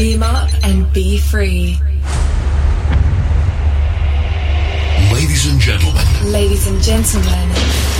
volume up and be free. Ladies and gentlemen. Ladies and gentlemen.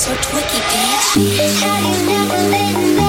so twicky, bitch. have you never been?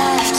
I'm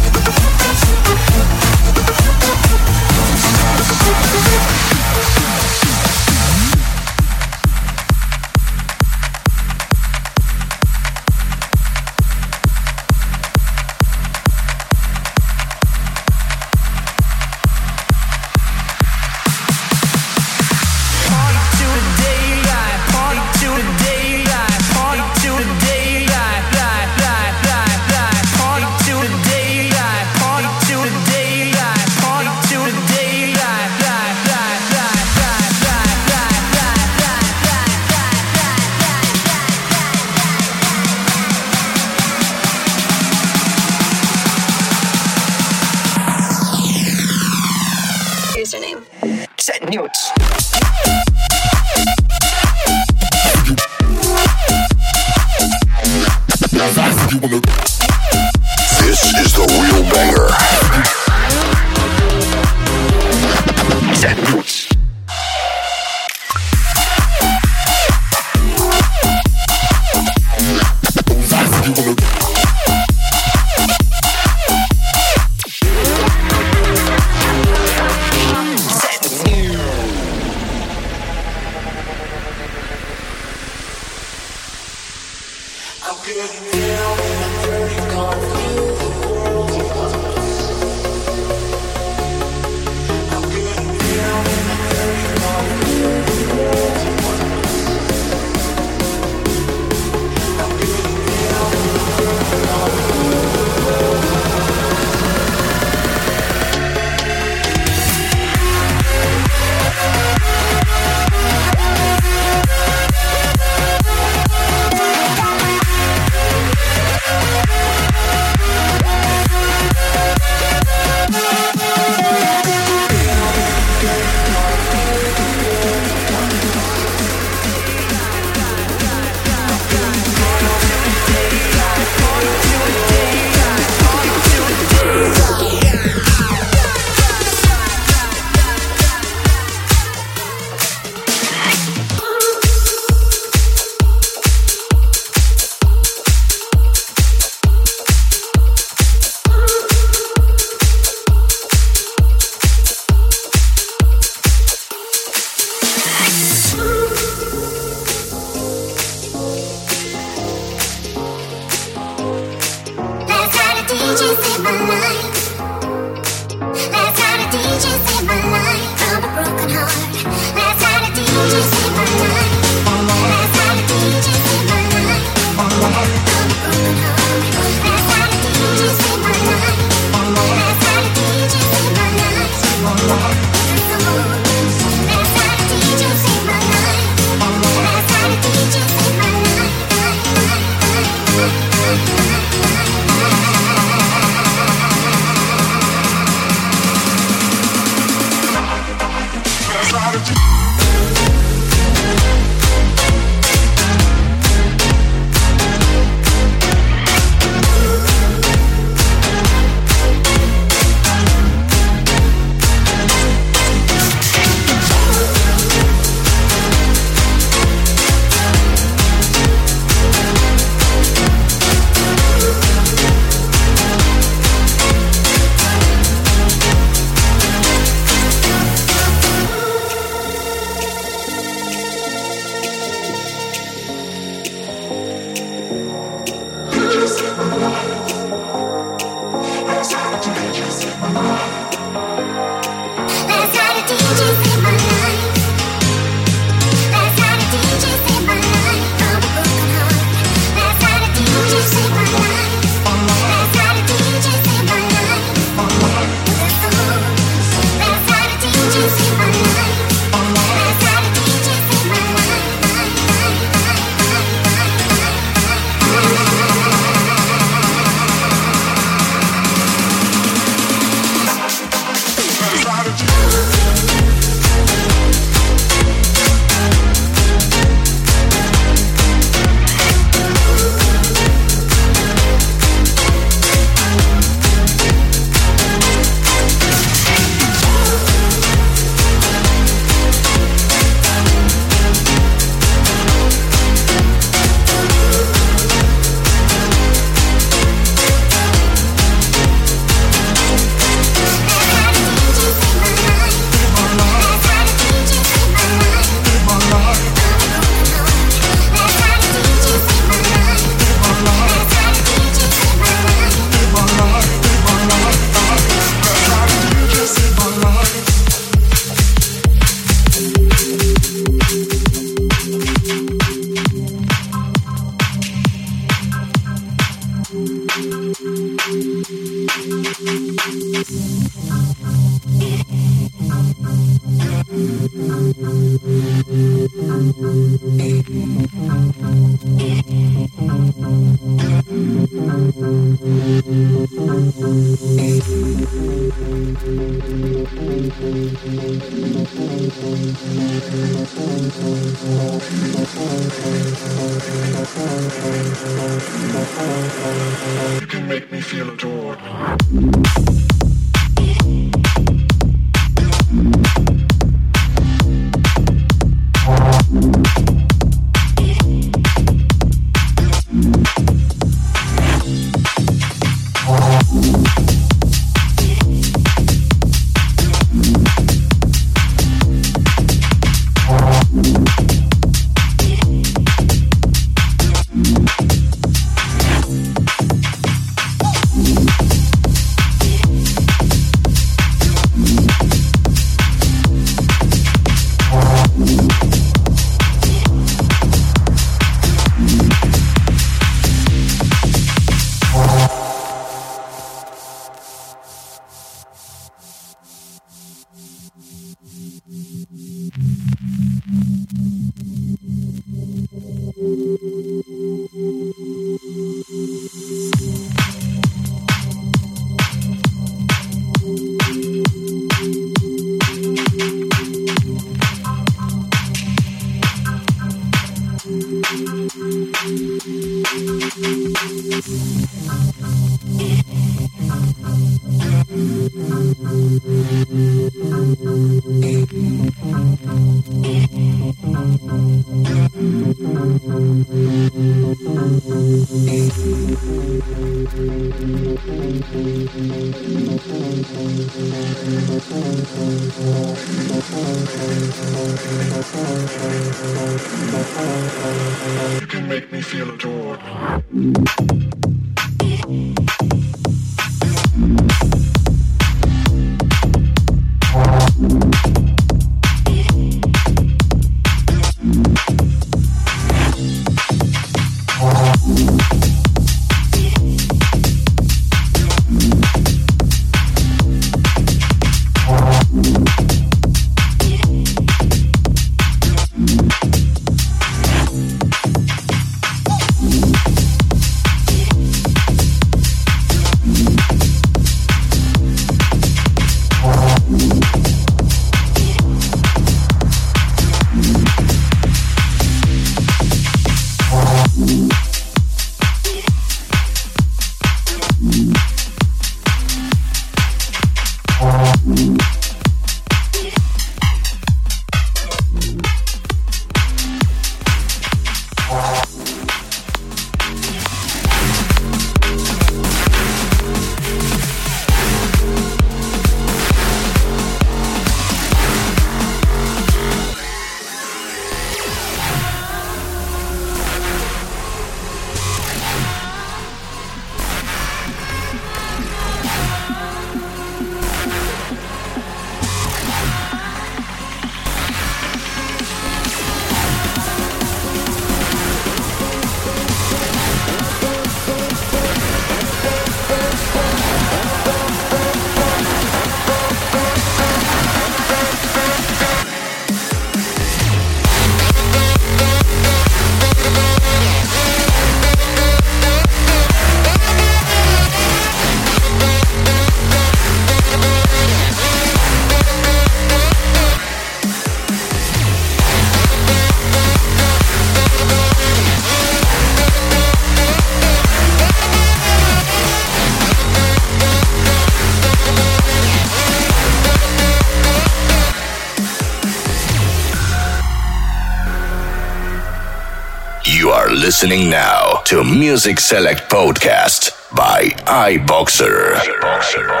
listening now to Music Select Podcast by iBoxer. iBoxer.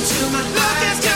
into my life.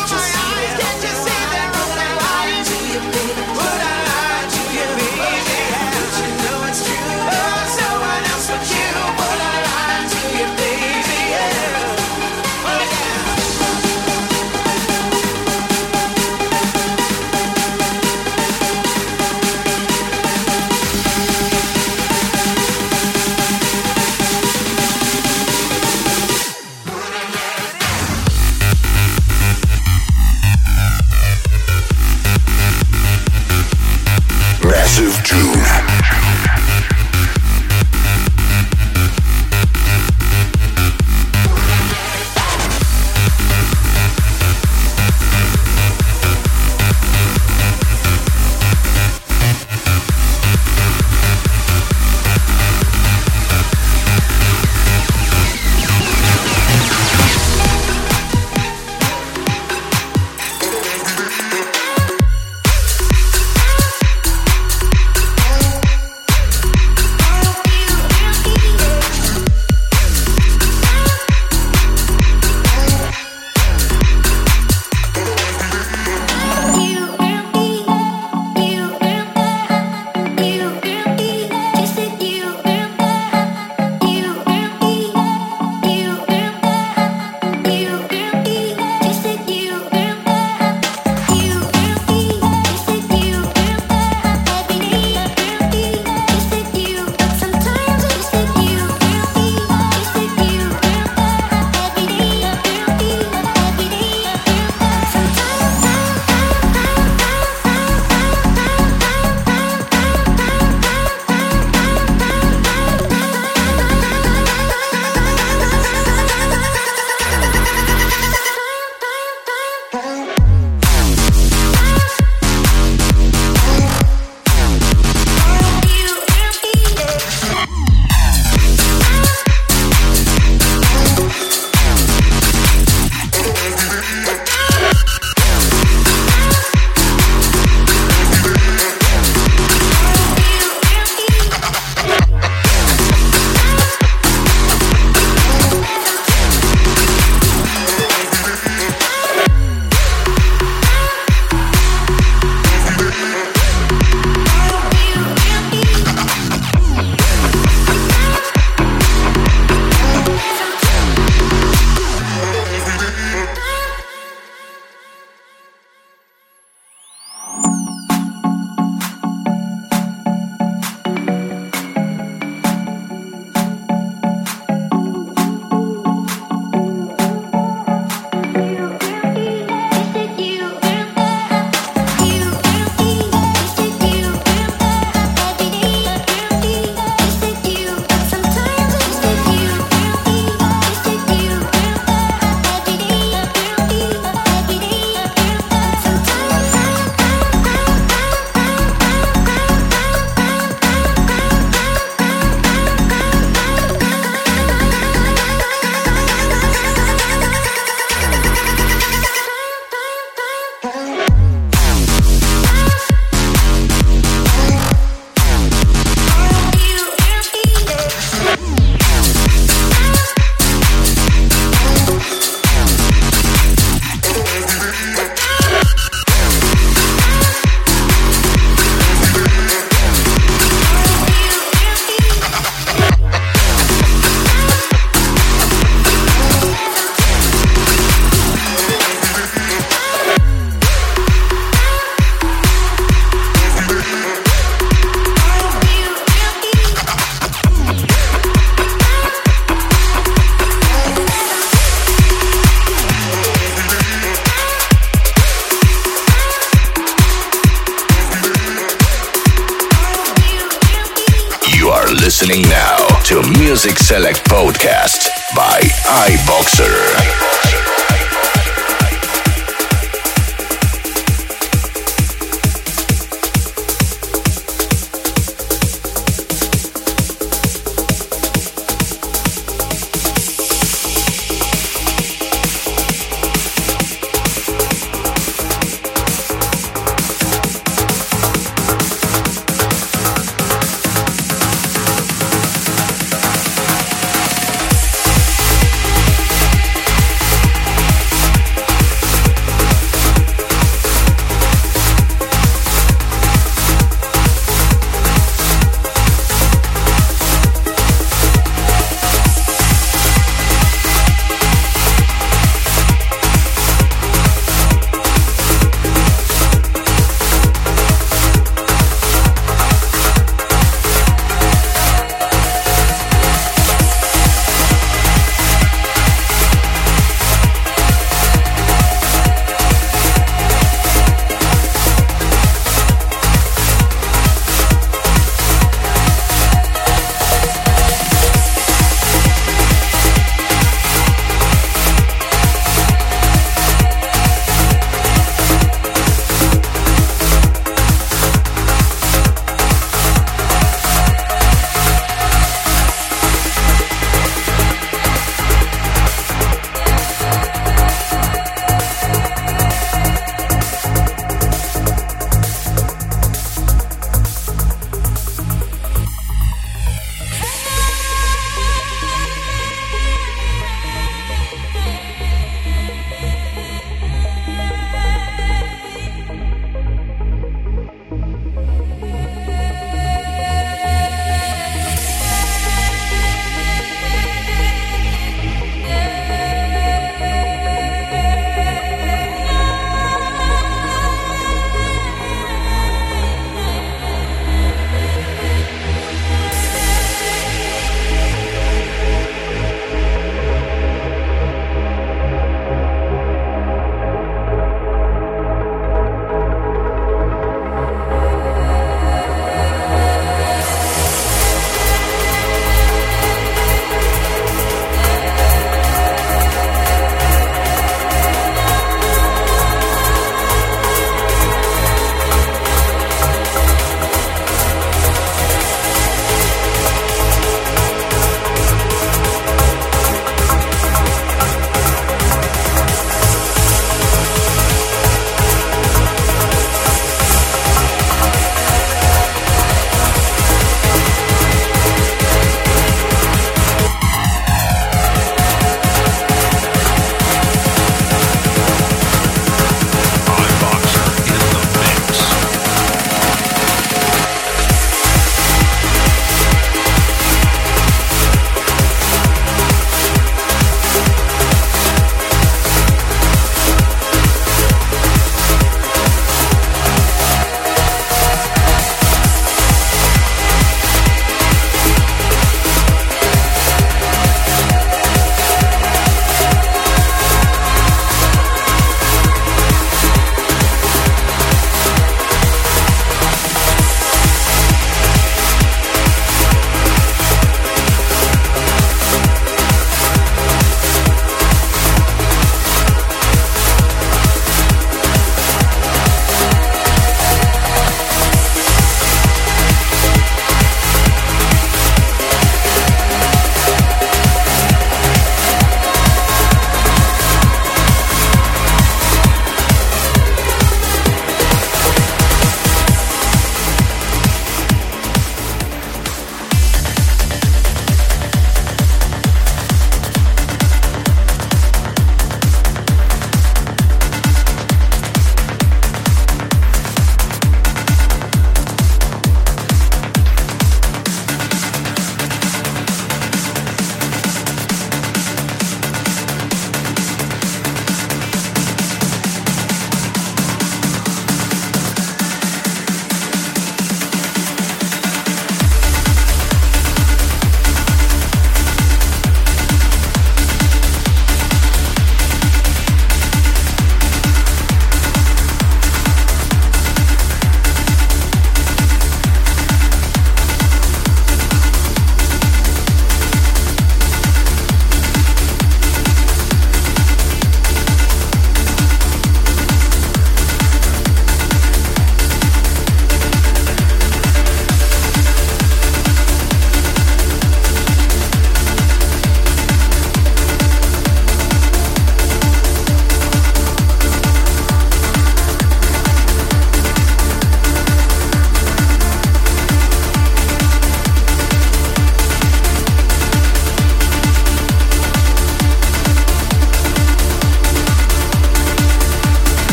Music Select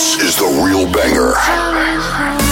This is the real banger.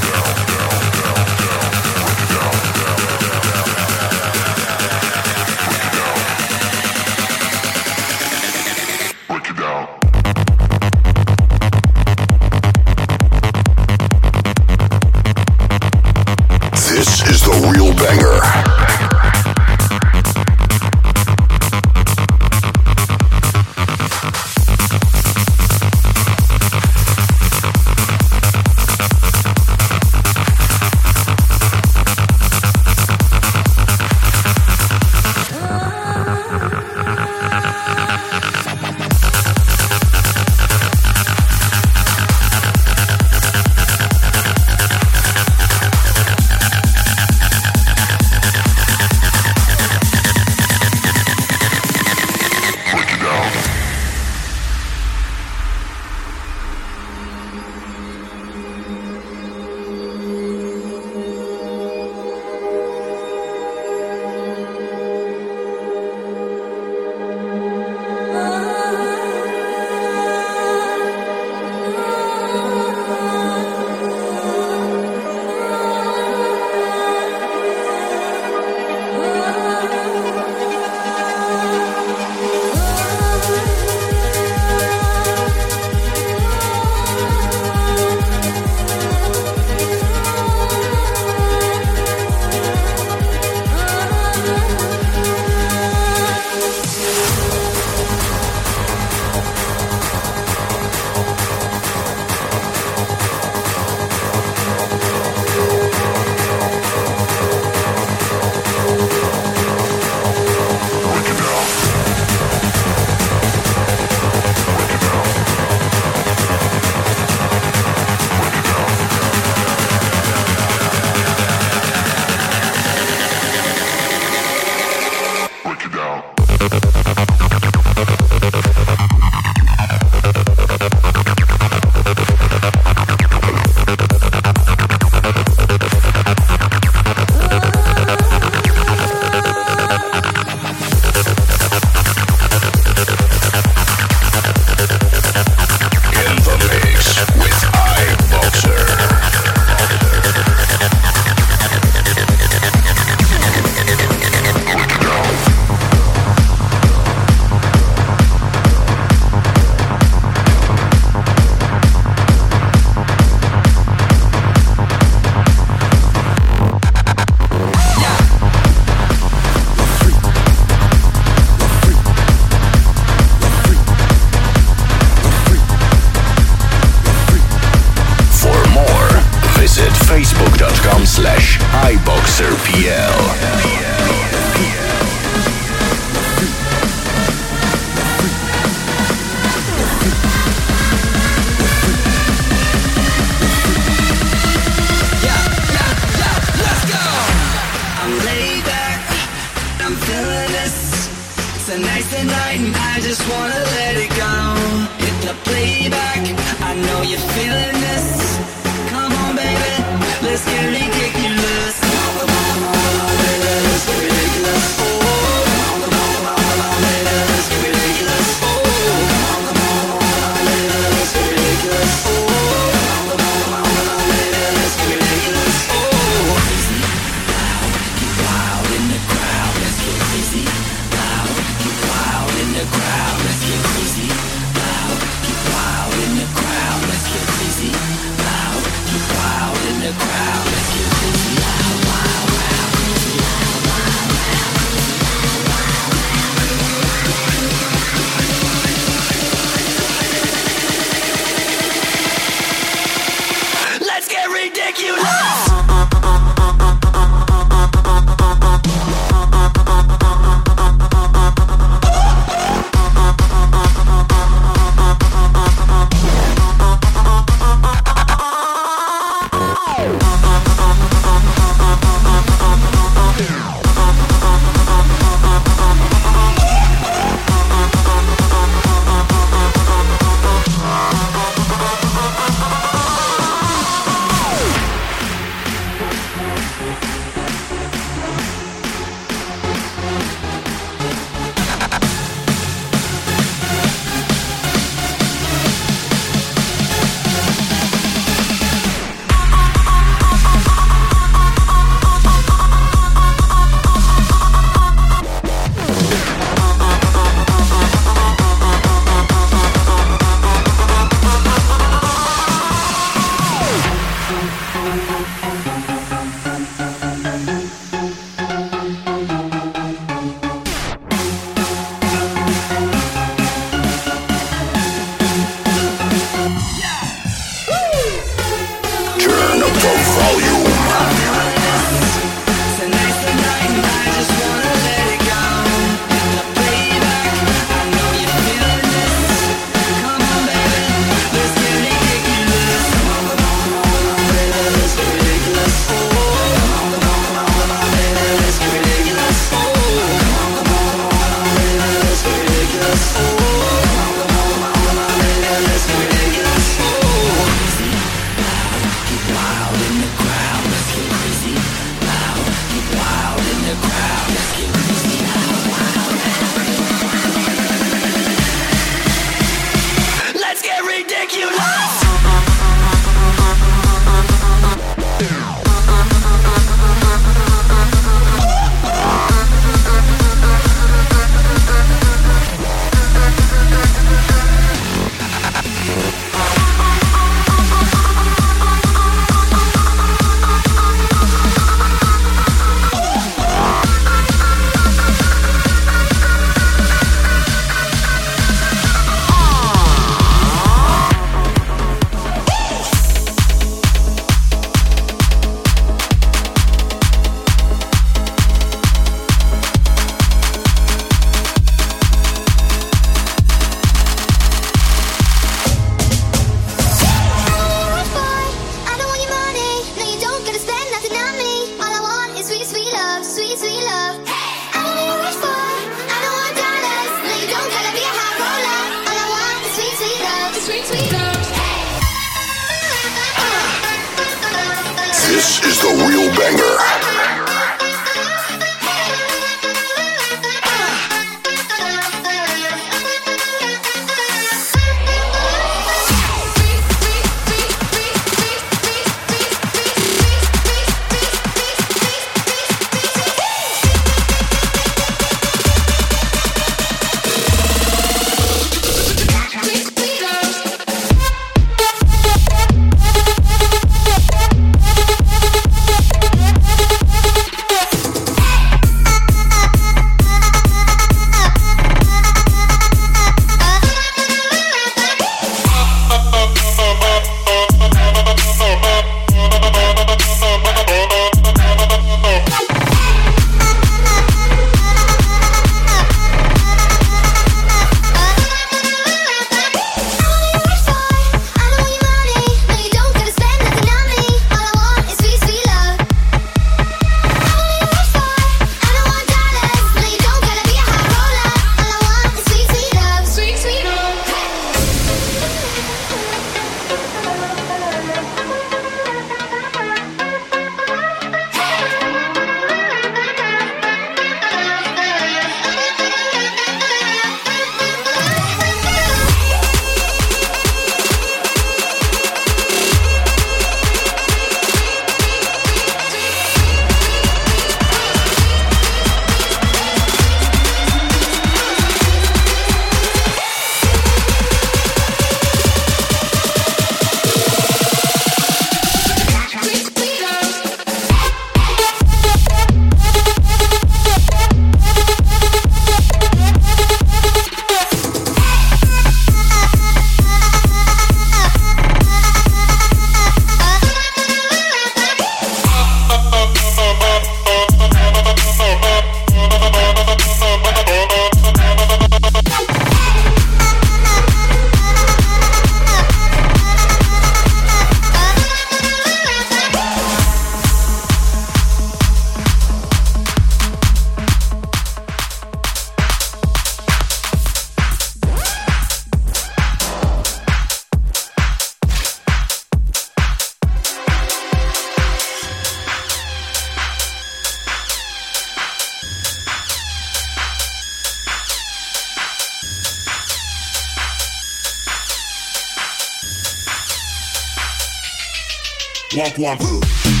Walk, walk.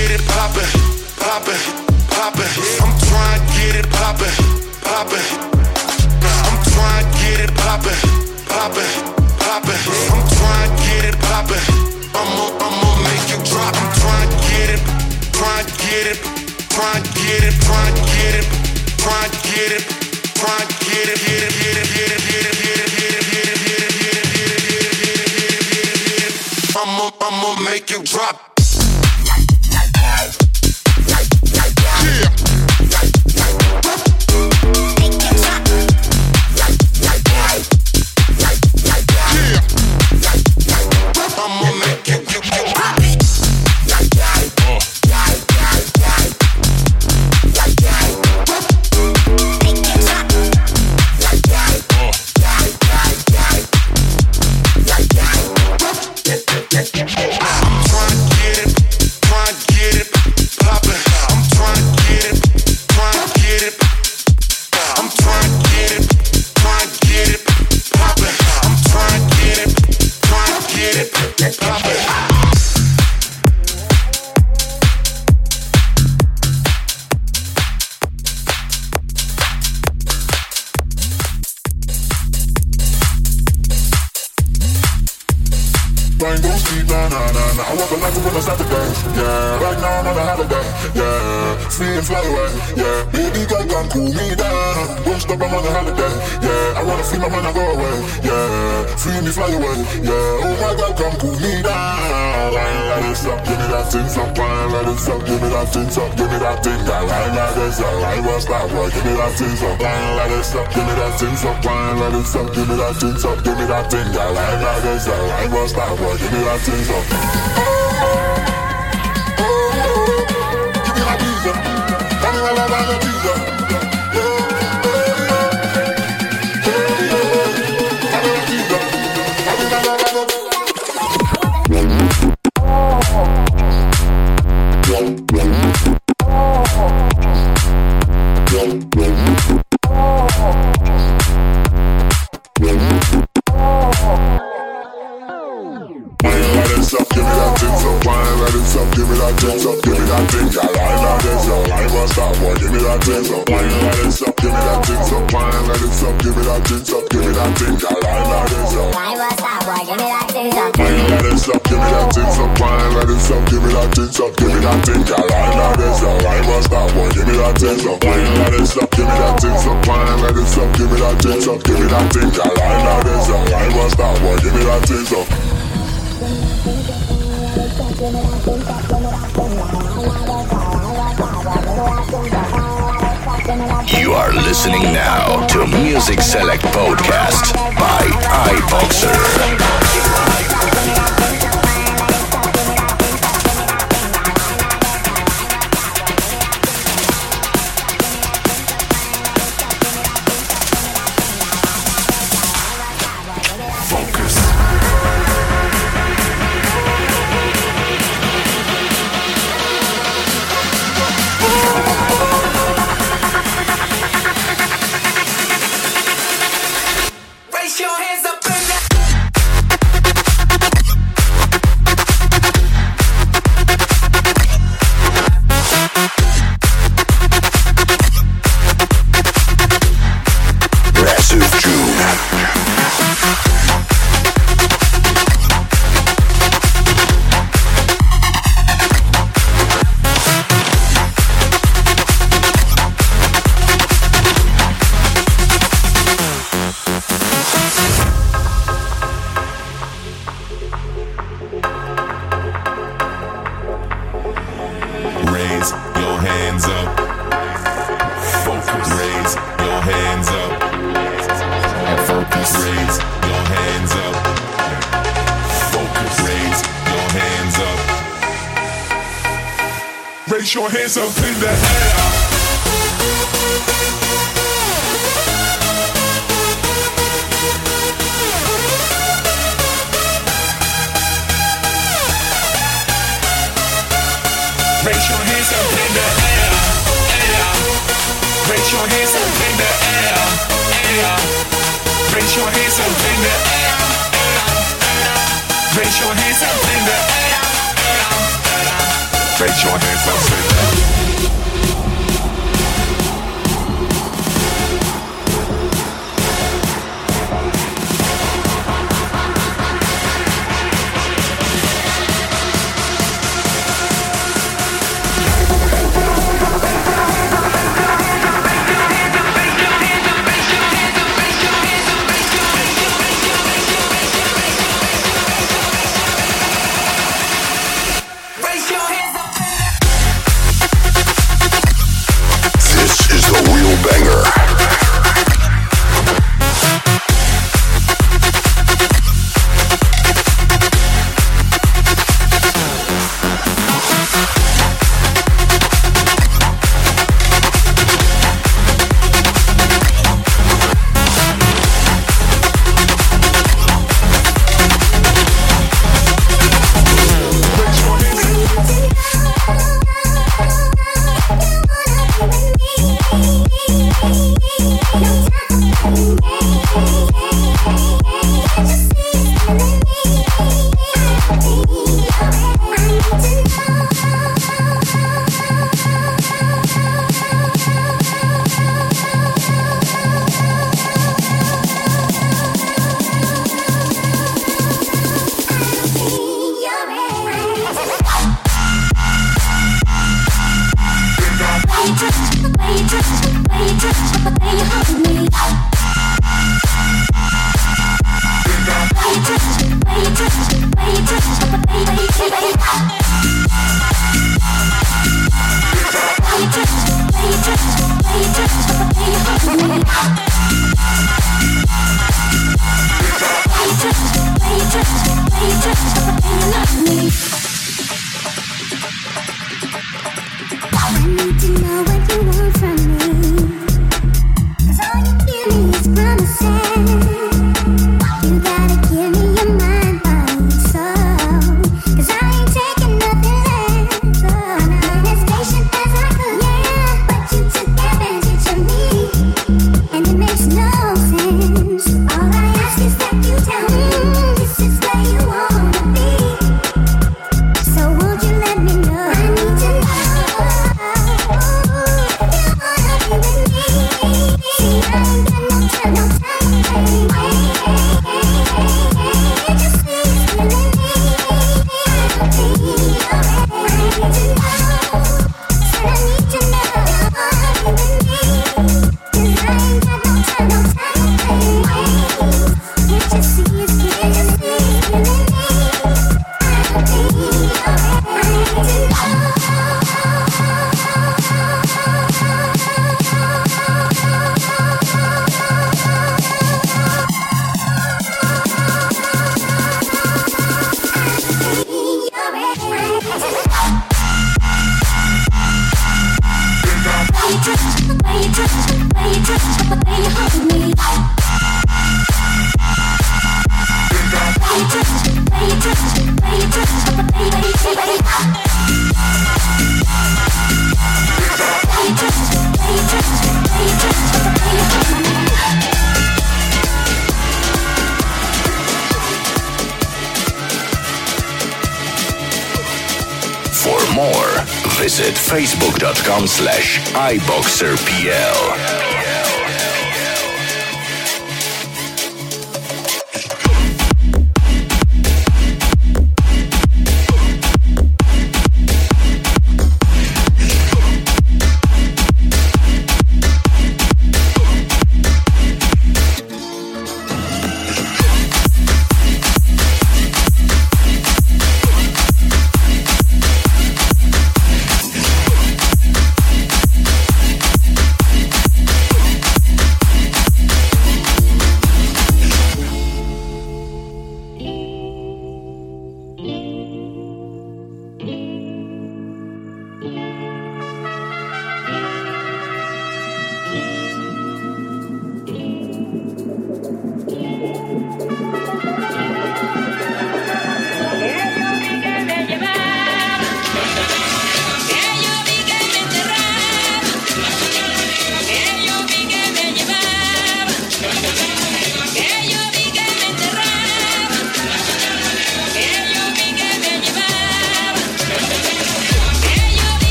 get it poppin', poppin', poppin'. I'm tryna get it poppin', poppin'. I'm tryna get it poppin', poppin', poppin'. I'm tryna get it poppin'. I'ma, I'ma make you drop. I'm tryna get it, tryna get it, tryna get it, tryna get it, tryna get it. top, give me that thing top, give me that think.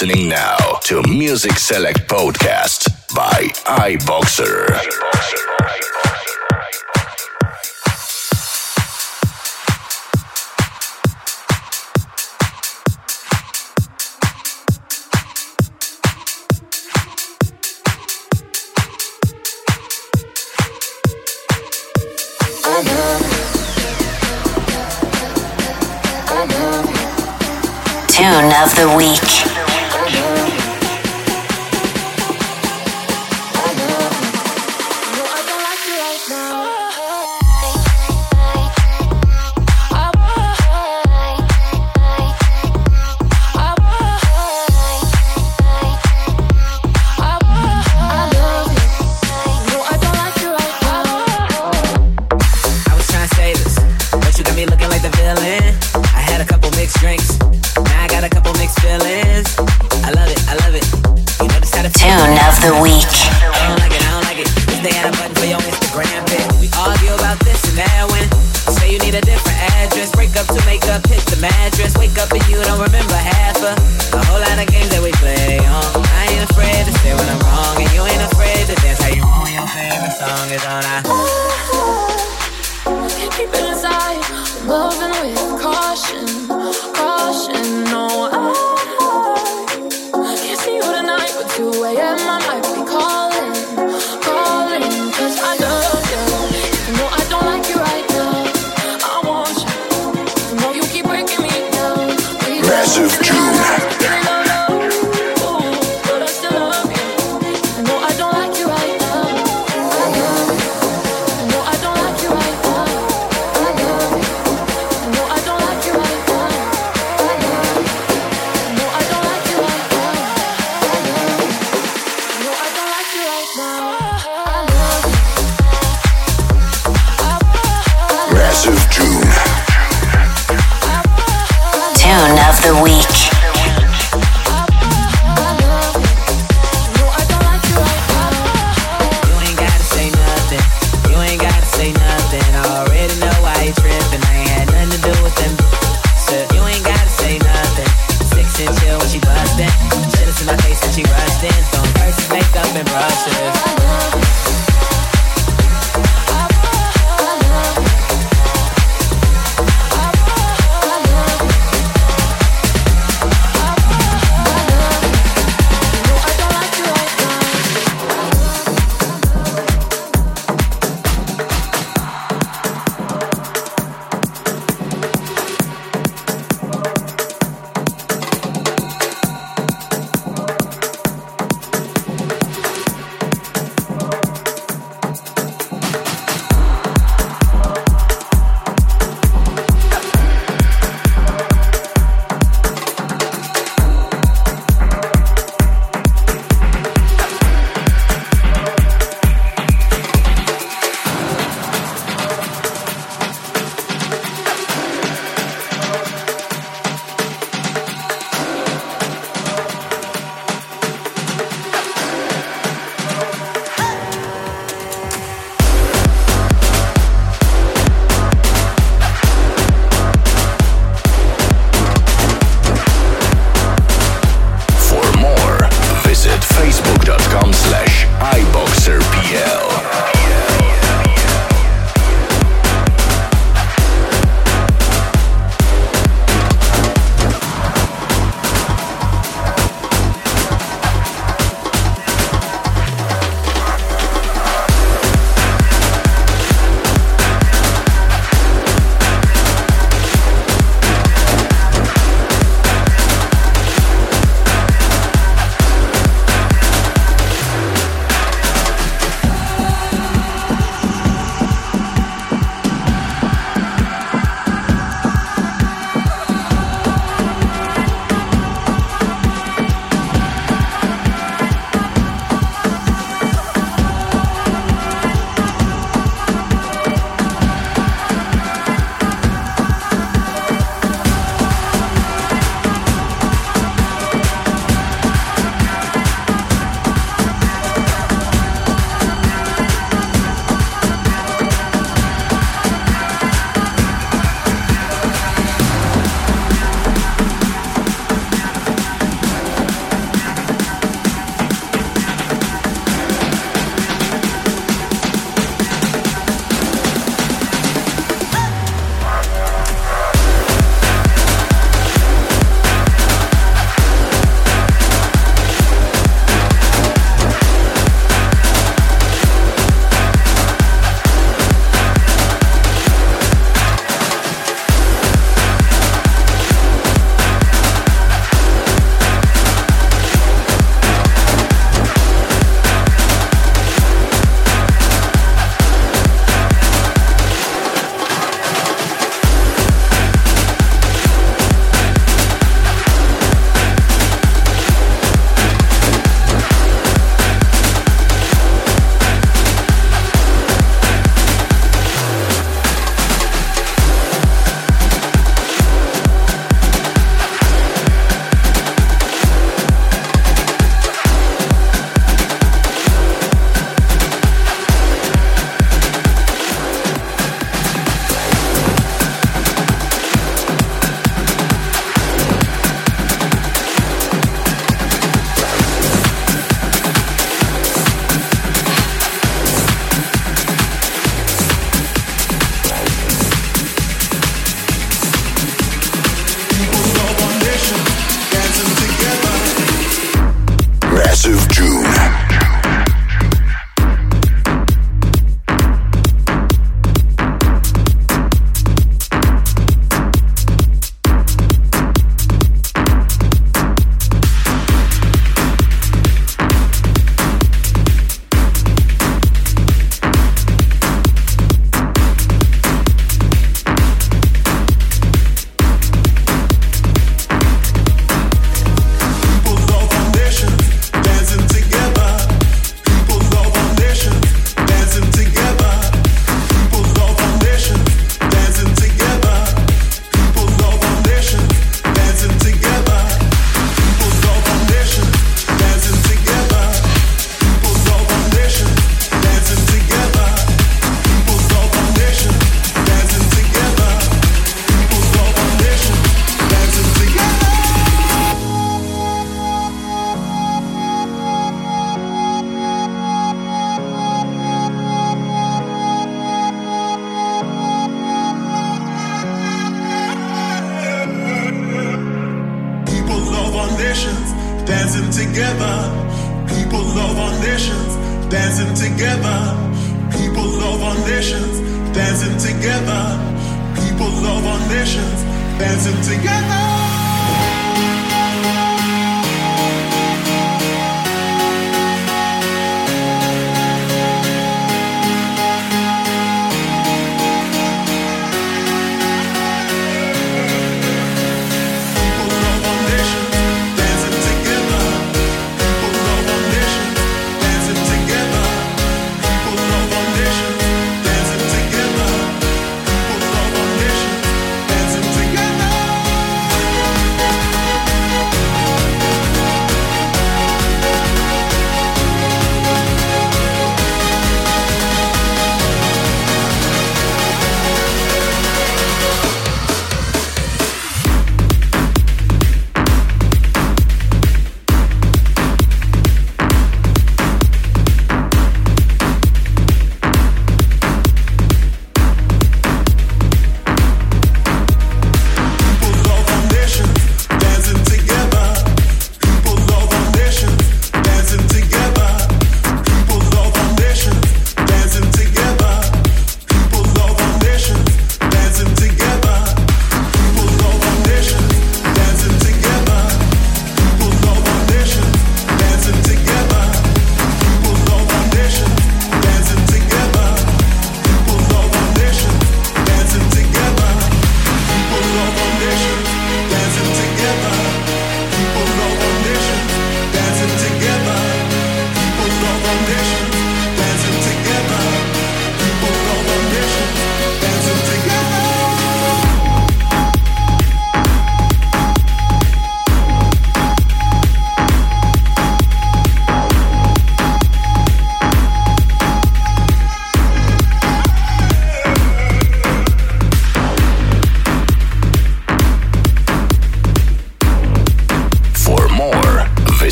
listening now to Music Select Podcast by iBoxer. Tune of the week.